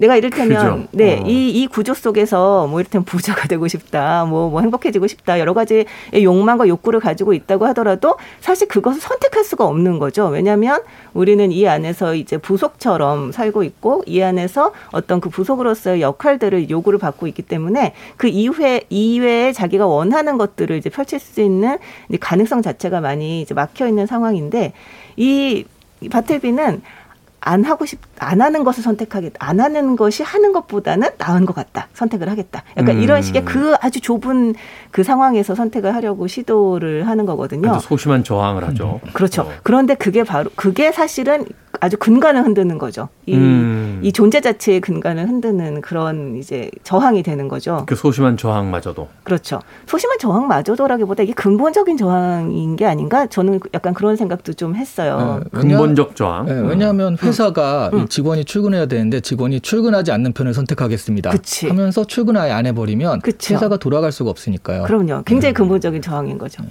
내가 이를테면 그죠. 네, 어. 이, 이 구조 속에서 뭐 이를테면 부자가 되고 싶다, 뭐, 뭐 행복해지고 싶다, 여러 가지의 욕망과 욕구를 가지고 있다고 하더라도 사실 그것을 선택할 수가 없는 거죠. 왜냐하면 우리는 이 안에서 이제 부속처럼 살고 있고 이 안에서 어떤 그 부속으로서의 역할들을 요구를 받고 있기 때문에 그 이외 이외에 자기가 원하는 것들을 이제 펼칠 수 있는 가능성 자체가 많이 이제 막혀 있는 상황인데 이이 바틀비는 안 하고 싶, 안 하는 것을 선택하겠다. 안 하는 것이 하는 것보다는 나은 것 같다. 선택을 하겠다. 약간 음. 이런 식의 그 아주 좁은 그 상황에서 선택을 하려고 시도를 하는 거거든요. 소심한 저항을 하죠. 그렇죠. 어. 그런데 그게 바로 그게 사실은 아주 근간을 흔드는 거죠. 이, 음. 이 존재 자체의 근간을 흔드는 그런 이제 저항이 되는 거죠. 그 소심한 저항마저도. 그렇죠. 소심한 저항마저도라기보다 이게 근본적인 저항인 게 아닌가? 저는 약간 그런 생각도 좀 했어요. 네, 왜냐- 근본적 저항. 네, 왜냐하면 회사가 음. 이 직원이 출근해야 되는데 직원이 출근하지 않는 편을 선택하겠습니다. 그치. 하면서 출근 아예 안 해버리면 그쵸. 회사가 돌아갈 수가 없으니까요. 그럼요. 굉장히 근본적인 저항인 거죠.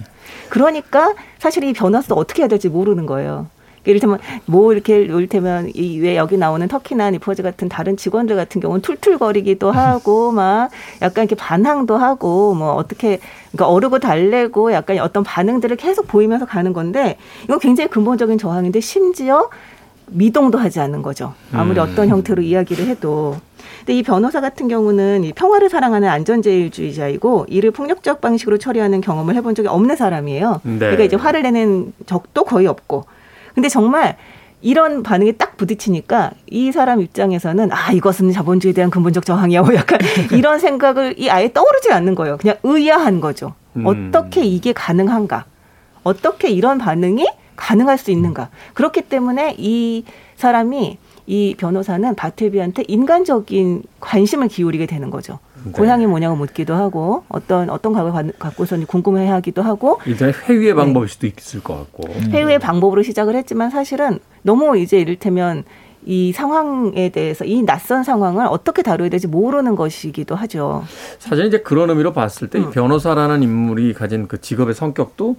그러니까 사실 이 변호사도 어떻게 해야 될지 모르는 거예요. 이를테면 뭐 이렇게 이를테면 이 왜 여기 나오는 터키나 니퍼즈 같은 다른 직원들 같은 경우는 툴툴거리기도 하고 막 약간 이렇게 반항도 하고 뭐 어떻게 그러니까 어르고 달래고 약간 어떤 반응들을 계속 보이면서 가는 건데 이건 굉장히 근본적인 저항인데 심지어 미동도 하지 않는 거죠. 아무리 음. 어떤 형태로 이야기를 해도. 근데 이 변호사 같은 경우는 이 평화를 사랑하는 안전제일주의자이고 이를 폭력적 방식으로 처리하는 경험을 해본 적이 없는 사람이에요. 네. 그러니까 이제 화를 내는 적도 거의 없고. 근데 정말 이런 반응이 딱 부딪히니까 이 사람 입장에서는 아 이것은 자본주의에 대한 근본적 저항이야 뭐 약간 이런 생각을 이 아예 떠오르지 않는 거예요. 그냥 의아한 거죠. 음. 어떻게 이게 가능한가? 어떻게 이런 반응이 가능할 수 있는가? 그렇기 때문에 이 사람이 이 변호사는 바틀비한테 인간적인 관심을 기울이게 되는 거죠. 네. 고향이 뭐냐고 묻기도 하고 어떤 어떤 갖- 갖고서는 궁금해하기도 하고 일종의 회유의 방법일 수도 있을 것 같고. 회유의 방법으로 시작을 했지만 사실은 너무 이제 이를테면 이 상황에 대해서 이 낯선 상황을 어떻게 다뤄야 될지 모르는 것이기도 하죠. 사실 이제 그런 의미로 봤을 때이 음. 변호사라는 인물이 가진 그 직업의 성격도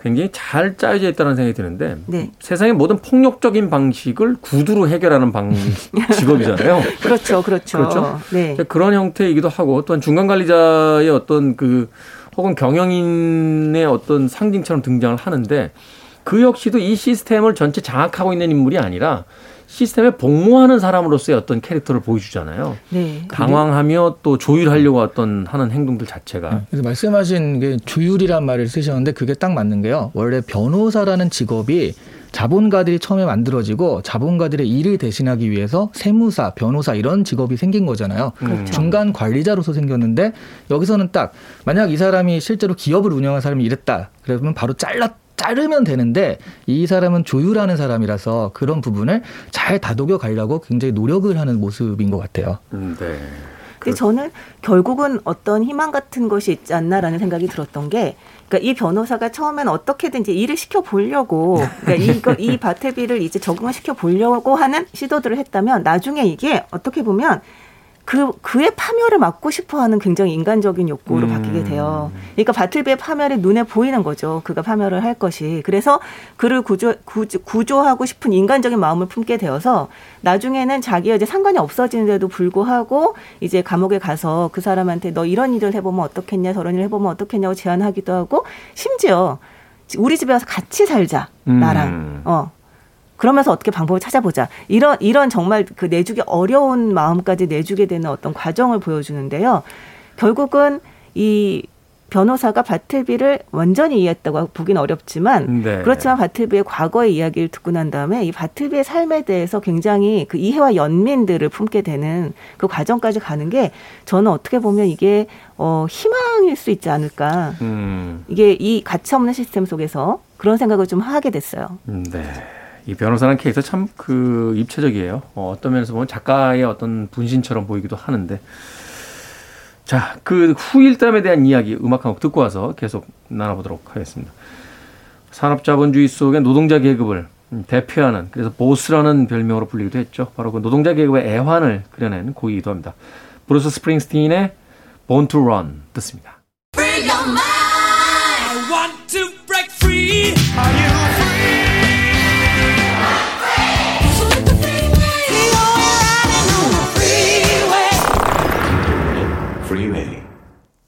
굉장히 잘 짜여져 있다는 생각이 드는데 네. 세상의 모든 폭력적인 방식을 구두로 해결하는 방 직업이잖아요. 그렇죠, 그렇죠. 그렇죠? 네. 그런 형태이기도 하고 또한 중간 관리자의 어떤 그 혹은 경영인의 어떤 상징처럼 등장을 하는데 그 역시도 이 시스템을 전체 장악하고 있는 인물이 아니라 시스템에 복무하는 사람으로서의 어떤 캐릭터를 보여주잖아요. 네. 당황하며 또 조율하려고 어떤 하는 행동들 자체가 그래서 말씀하신 게 조율이란 말을 쓰셨는데 그게 딱 맞는 게요. 원래 변호사라는 직업이 자본가들이 처음에 만들어지고 자본가들의 일을 대신하기 위해서 세무사, 변호사 이런 직업이 생긴 거잖아요. 그렇죠. 중간 관리자로서 생겼는데 여기서는 딱 만약 이 사람이 실제로 기업을 운영한 사람이 이랬다. 그러면 바로 잘라 자르면 되는데 이 사람은 조율하는 사람이라서 그런 부분을 잘 다독여 가려고 굉장히 노력을 하는 모습인 것 같아요. 음, 네. 근데 저는 결국은 어떤 희망 같은 것이 있지 않나라는 생각이 들었던 게, 그러니까 이 변호사가 처음엔 어떻게든지 일을 시켜 보려고, 그러니까 이거 이 바테비를 이제 적응을 시켜 보려고 하는 시도들을 했다면 나중에 이게 어떻게 보면 그 그의 파멸을 막고 싶어하는 굉장히 인간적인 욕구로 음. 바뀌게 돼요. 그러니까 바틀비의 파멸이 눈에 보이는 거죠. 그가 파멸을 할 것이. 그래서 그를 구조, 구조 구조하고 싶은 인간적인 마음을 품게 되어서 나중에는 자기가 이제 상관이 없어지는데도 불구하고 이제 감옥에 가서 그 사람한테 너 이런 일을 해보면 어떻겠냐 저런 일을 해보면 어떻겠냐고 제안하기도 하고 심지어 우리 집에 와서 같이 살자 나랑 음. 어 그러면서 어떻게 방법을 찾아보자. 이런 이런 정말 그 내주기 어려운 마음까지 내주게 되는 어떤 과정을 보여주는데요. 결국은 이 변호사가 바틀비를 완전히 이해했다고 보긴 어렵지만 네. 그렇지만 바틀비의 과거의 이야기를 듣고 난 다음에 이 바틀비의 삶에 대해서 굉장히 그 이해와 연민들을 품게 되는 그 과정까지 가는 게 저는 어떻게 보면 이게 어 희망일 수 있지 않을까. 음, 이게 이 가치 없는 시스템 속에서 그런 생각을 좀 하게 됐어요. 음, 네. 이 변호사라는 캐릭터 참 그 입체적이에요. 어, 어떤 면에서 보면 작가의 어떤 분신처럼 보이기도 하는데. 자, 그 후일담에 대한 이야기 음악 한 곡 듣고 와서 계속 나눠보도록 하겠습니다. 산업자본주의 속의 노동자 계급을 음, 대표하는 그래서 보스라는 별명으로 불리기도 했죠. 바로 그 노동자 계급의 애환을 그려낸 곡이기도 합니다. 브루스 스프링스틴의 Born to Run 듣습니다.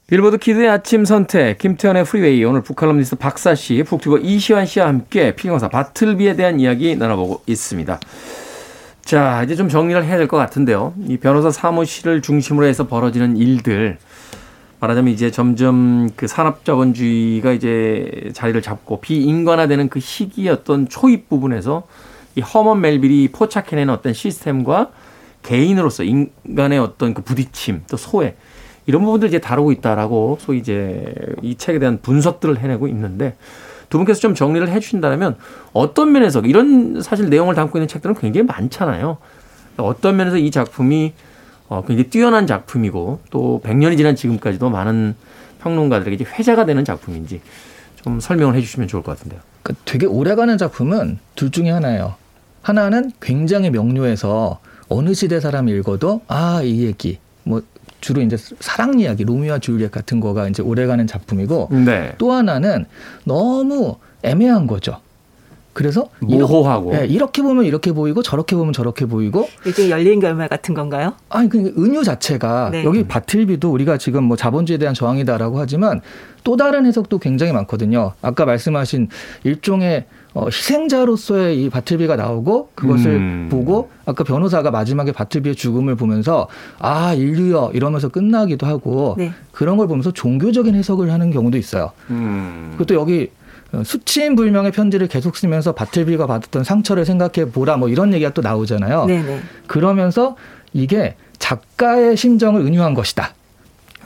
빌보드 키드의 아침 선택 김태현의 프리웨이 오늘 북칼럼니스트 박사 씨, 북튜버 이시한 씨와 함께 필경사 바틀비에 대한 이야기 나눠보고 있습니다. 자 이제 좀 정리를 해야 될 것 같은데요. 이 변호사 사무실을 중심으로 해서 벌어지는 일들 말하자면 이제 점점 그 산업자본주의가 이제 자리를 잡고 비인간화되는 그 시기의 어떤 초입 부분에서 이 허먼 멜빌이 포착해내는 어떤 시스템과 개인으로서 인간의 어떤 그 부딪힘 또 소외 이런 부분들 이제 다루고 있다라고 소위 이제 이 책에 대한 분석들을 해내고 있는데 두 분께서 좀 정리를 해 주신다면 어떤 면에서 이런 사실 내용을 담고 있는 책들은 굉장히 많잖아요. 어떤 면에서 이 작품이 어, 굉장히 뛰어난 작품이고 또 100년이 지난 지금까지도 많은 평론가들에게 회자가 되는 작품인지 좀 설명을 해 주시면 좋을 것 같은데요. 그러니까 되게 오래가는 작품은 둘 중에 하나예요. 하나는 굉장히 명료해서 어느 시대 사람이 읽어도 아 이 얘기 뭐 주로 이제 사랑 이야기 로미오와 줄리엣 같은 거가 이제 오래가는 작품이고 네. 또 하나는 너무 애매한 거죠. 그래서 모호하고. 이렇게, 예, 이렇게 보면 이렇게 보이고 저렇게 보면 저렇게 보이고 일종의 열린 결말 같은 건가요? 아니 그 은유 자체가 네. 여기 바틀비도 우리가 지금 뭐 자본주의에 대한 저항이다라고 하지만 또 다른 해석도 굉장히 많거든요. 아까 말씀하신 일종의 어, 희생자로서의 이 바틀비가 나오고 그것을 음. 보고 아까 변호사가 마지막에 바틀비의 죽음을 보면서 아 인류여 이러면서 끝나기도 하고 네. 그런 걸 보면서 종교적인 해석을 하는 경우도 있어요. 음. 그것도 여기 어, 수치인 불명의 편지를 계속 쓰면서 바틀비가 받았던 상처를 생각해 보라 뭐 이런 얘기가 또 나오잖아요. 네네. 그러면서 이게 작가의 심정을 은유한 것이다.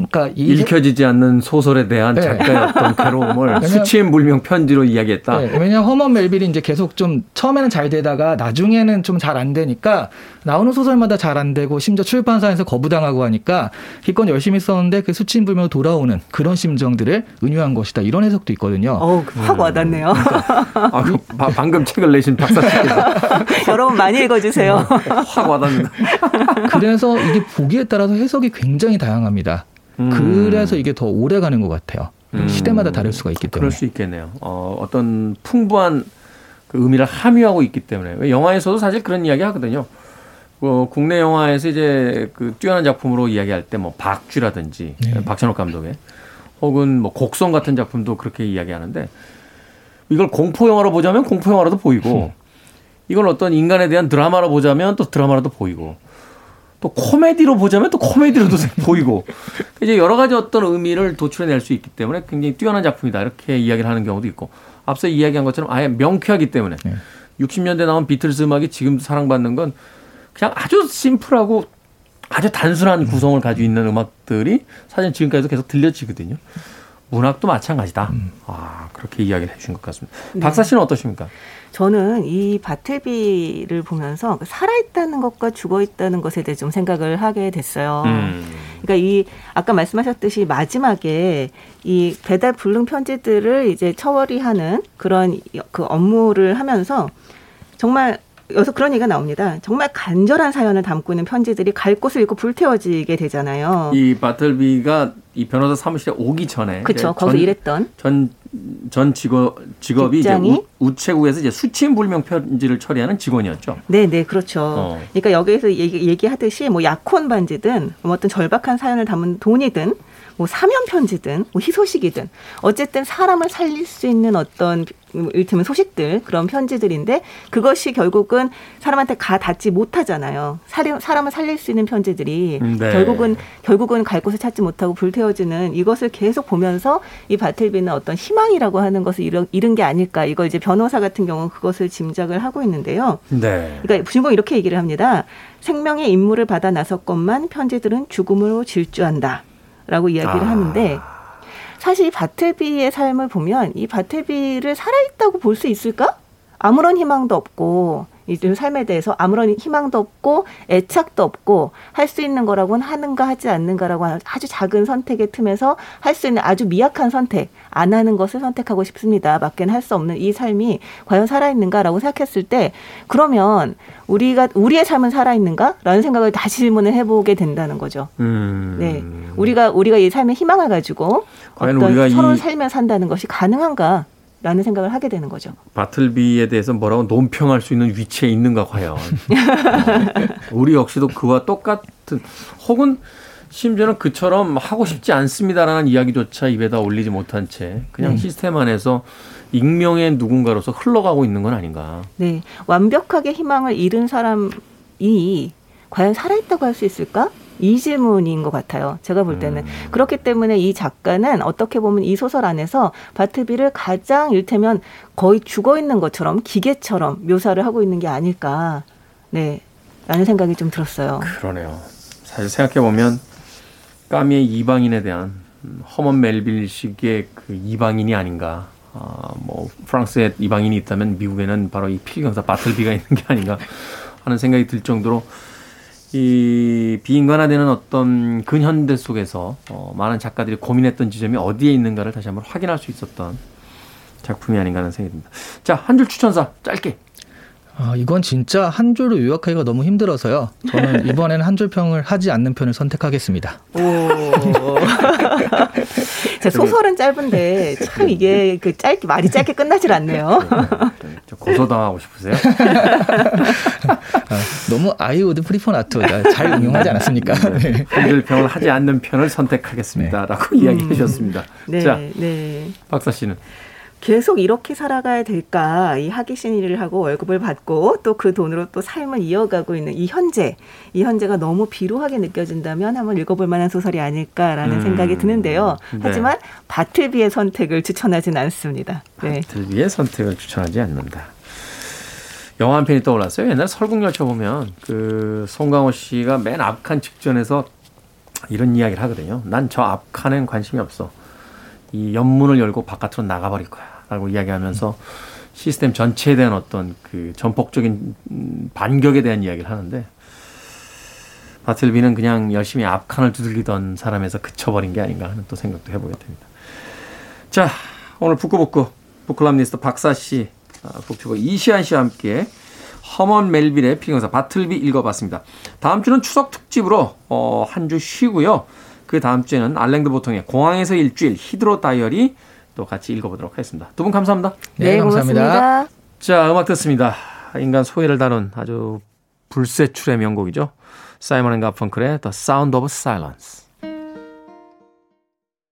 그러니까 이 읽혀지지 않는 소설에 대한 네. 작가의 어떤 괴로움을 왜냐면- 수치인 불명 편지로 이야기했다. 네, 왜냐하면 허먼 멜빌이 이제 계속 좀 처음에는 잘 되다가 나중에는 좀 잘 안 되니까 나오는 소설마다 잘 안 되고 심지어 출판사에서 거부당하고 하니까 기껏 열심히 썼는데 그 수치인 불명으로 돌아오는 그런 심정들을 은유한 것이다 이런 해석도 있거든요. 어우, 확 와닿네요. 아, 그 바- 방금 책을 내신 박사님께서 여러분 많이 읽어주세요. 확 와닿는다. 그래서 이게 보기에 따라서 해석이 굉장히 다양합니다. 음. 그래서 이게 더 오래 가는 것 같아요. 음. 시대마다 다를 수가 있기 때문에. 그럴 수 있겠네요. 어, 어떤 풍부한 그 의미를 함유하고 있기 때문에 왜 영화에서도 사실 그런 이야기 하거든요. 어, 국내 영화에서 이제 그 뛰어난 작품으로 이야기할 때 뭐 박쥐라든지 네. 박찬욱 감독의 혹은 뭐 곡성 같은 작품도 그렇게 이야기하는데 이걸 공포 영화로 보자면 공포 영화로도 보이고 이걸 어떤 인간에 대한 드라마로 보자면 또 드라마로도 보이고 또 코미디로 보자면 또 코미디로도 보이고 이제 여러 가지 어떤 의미를 도출해낼 수 있기 때문에 굉장히 뛰어난 작품이다 이렇게 이야기를 하는 경우도 있고 앞서 이야기한 것처럼 아예 명쾌하기 때문에 네. 60년대 나온 비틀스 음악이 지금 사랑받는 건 그냥 아주 심플하고 아주 단순한 구성을 가지고 있는 음악들이 사실 지금까지도 계속 들려지거든요. 문학도 마찬가지다. 아 그렇게 이야기를 해주신 것 같습니다. 박사 씨는 어떠십니까? 저는 이 바틀비를 보면서 살아있다는 것과 죽어있다는 것에 대해 좀 생각을 하게 됐어요. 음. 그러니까 이 아까 말씀하셨듯이 마지막에 이 배달 불능 편지들을 이제 처리하는 그런 그 업무를 하면서 정말 여기서 그런 얘기가 나옵니다. 정말 간절한 사연을 담고 있는 편지들이 갈 곳을 잃고 불태워지게 되잖아요. 이 바틀비가 이 변호사 사무실에 오기 전에 그렇죠. 거기서 일했던 전, 전 직업, 직업이 이제 직장이? 우, 우체국에서 이제 수취인 불명 편지를 처리하는 직원이었죠. 네, 네, 그렇죠. 어. 그러니까 여기에서 얘기, 얘기 하듯이 뭐 약혼 반지든 뭐 어떤 절박한 사연을 담은 돈이든 뭐 사면 편지든 뭐 희소식이든 어쨌든 사람을 살릴 수 있는 어떤 이를테면 소식들 그런 편지들인데 그것이 결국은 사람한테 가 닿지 못하잖아요. 사람, 사람을 살릴 수 있는 편지들이 음, 네. 결국은 결국은 갈 곳을 찾지 못하고 불태워지는 이것을 계속 보면서 이 바틀비는 어떤 희망이라고 하는 것을 잃은, 잃은 게 아닐까. 이거 이제 변호사 같은 경우는 그것을 짐작을 하고 있는데요. 네. 그러니까 주인공 이렇게 얘기를 합니다. 생명의 임무를 받아 나섰건만 편지들은 죽음으로 질주한다. 라고 이야기를 아. 하는데 사실 이 바틀비의 삶을 보면 이 바틀비를 살아있다고 볼 수 있을까? 아무런 희망도 없고 이 삶에 대해서 아무런 희망도 없고 애착도 없고 할 수 있는 거라고는 하는가 하지 않는가라고 하는 아주 작은 선택의 틈에서 할 수 있는 아주 미약한 선택 안 하는 것을 선택하고 싶습니다. 밖에는 할 수 없는 이 삶이 과연 살아있는가라고 생각했을 때 그러면 우리가 우리의 삶은 살아있는가라는 생각을 다시 질문을 해보게 된다는 거죠. 음. 네, 우리가 우리가 이 삶의 희망을 가지고 어떤 우리가 이- 서로 살며 산다는 것이 가능한가? 라는 생각을 하게 되는 거죠. 바틀비에 대해서 뭐라고 논평할 수 있는 위치에 있는가 과연. 어, 우리 역시도 그와 똑같은 혹은 심지어는 그처럼 하고 싶지 않습니다라는 이야기조차 입에다 올리지 못한 채 그냥 네. 시스템 안에서 익명의 누군가로서 흘러가고 있는 건 아닌가. 네, 완벽하게 희망을 잃은 사람이 과연 살아있다고 할 수 있을까? 이 질문인 것 같아요. 제가 볼 때는. 그렇기 때문에 이 작가는 어떻게 보면 이 소설 안에서 바트비를 가장 일테면 거의 죽어 있는 것처럼 기계처럼 묘사를 하고 있는 게 아닐까. 네. 라는 생각이 좀 들었어요. 그러네요. 사실 생각해 보면 까미의 이방인에 대한 음, 허먼 멜빌식의 그 이방인이 아닌가. 아, 뭐 프랑스에 이방인이 있다면 미국에는 바로 이 필경사 바틀비가 있는 게 아닌가 하는 생각이 들 정도로 이 비인간화되는 어떤 근현대 속에서 어, 많은 작가들이 고민했던 지점이 어디에 있는가를 다시 한번 확인할 수 있었던 작품이 아닌가 하는 생각이 듭니다. 자, 한 줄 추천사 짧게. 아, 이건 진짜 한 줄로 요약하기가 너무 힘들어서요. 저는 이번에는 한 줄 평을 하지 않는 편을 선택하겠습니다. 오. 자, 소설은 짧은데 참 이게 그 짧게 말이 짧게 끝나질 않네요. 저 고소당하고 싶으세요? 아, 너무 I would prefer not to 잘 응용하지 않았습니까? 네. 한줄 평을 하지 않는 편을 선택하겠습니다라고 이야기해 주셨습니다. 네, 자, 네. 박사 씨는 계속 이렇게 살아가야 될까? 이 하기 싫은 일을 하고 월급을 받고 또 그 돈으로 또 삶을 이어가고 있는 이 현재, 이 현재가 너무 비루하게 느껴진다면 한번 읽어볼 만한 소설이 아닐까라는 음, 생각이 드는데요. 네. 하지만 바틀비의 선택을 추천하진 않습니다. 네. 바틀비의 선택을 추천하지 않는다. 영화 한 편이 떠올랐어요. 옛날 설국열차 보면 그 송강호 씨가 맨 앞칸 직전에서 이런 이야기를 하거든요. 난 저 앞칸엔 관심이 없어. 이 연문을 열고 바깥으로 나가버릴 거야. 라고 이야기하면서 시스템 전체에 대한 어떤 그 전폭적인 음, 반격에 대한 이야기를 하는데 바틀비는 그냥 열심히 앞칸을 두들기던 사람에서 그쳐버린 게 아닌가 하는 또 생각도 해보게 됩니다. 자, 오늘 북구북구 북칼럼니스트 박사 씨, 아, 북튜버 이시한 씨와 함께 허먼 멜빌의 필경사 바틀비 읽어봤습니다. 다음 주는 추석 특집으로 어, 한 주 쉬고요. 그 다음 주에는 알랭 드 보통의 공항에서 일주일 히드로 다이어리 또 같이 읽어보도록 하겠습니다. 두 분 감사합니다. 네, 감사합니다. 고맙습니다. 자, 음악 듣습니다. 인간 소외를 다룬 아주 불세출의 명곡이죠. 사이먼 앤 가펑클의 The Sound of Silence.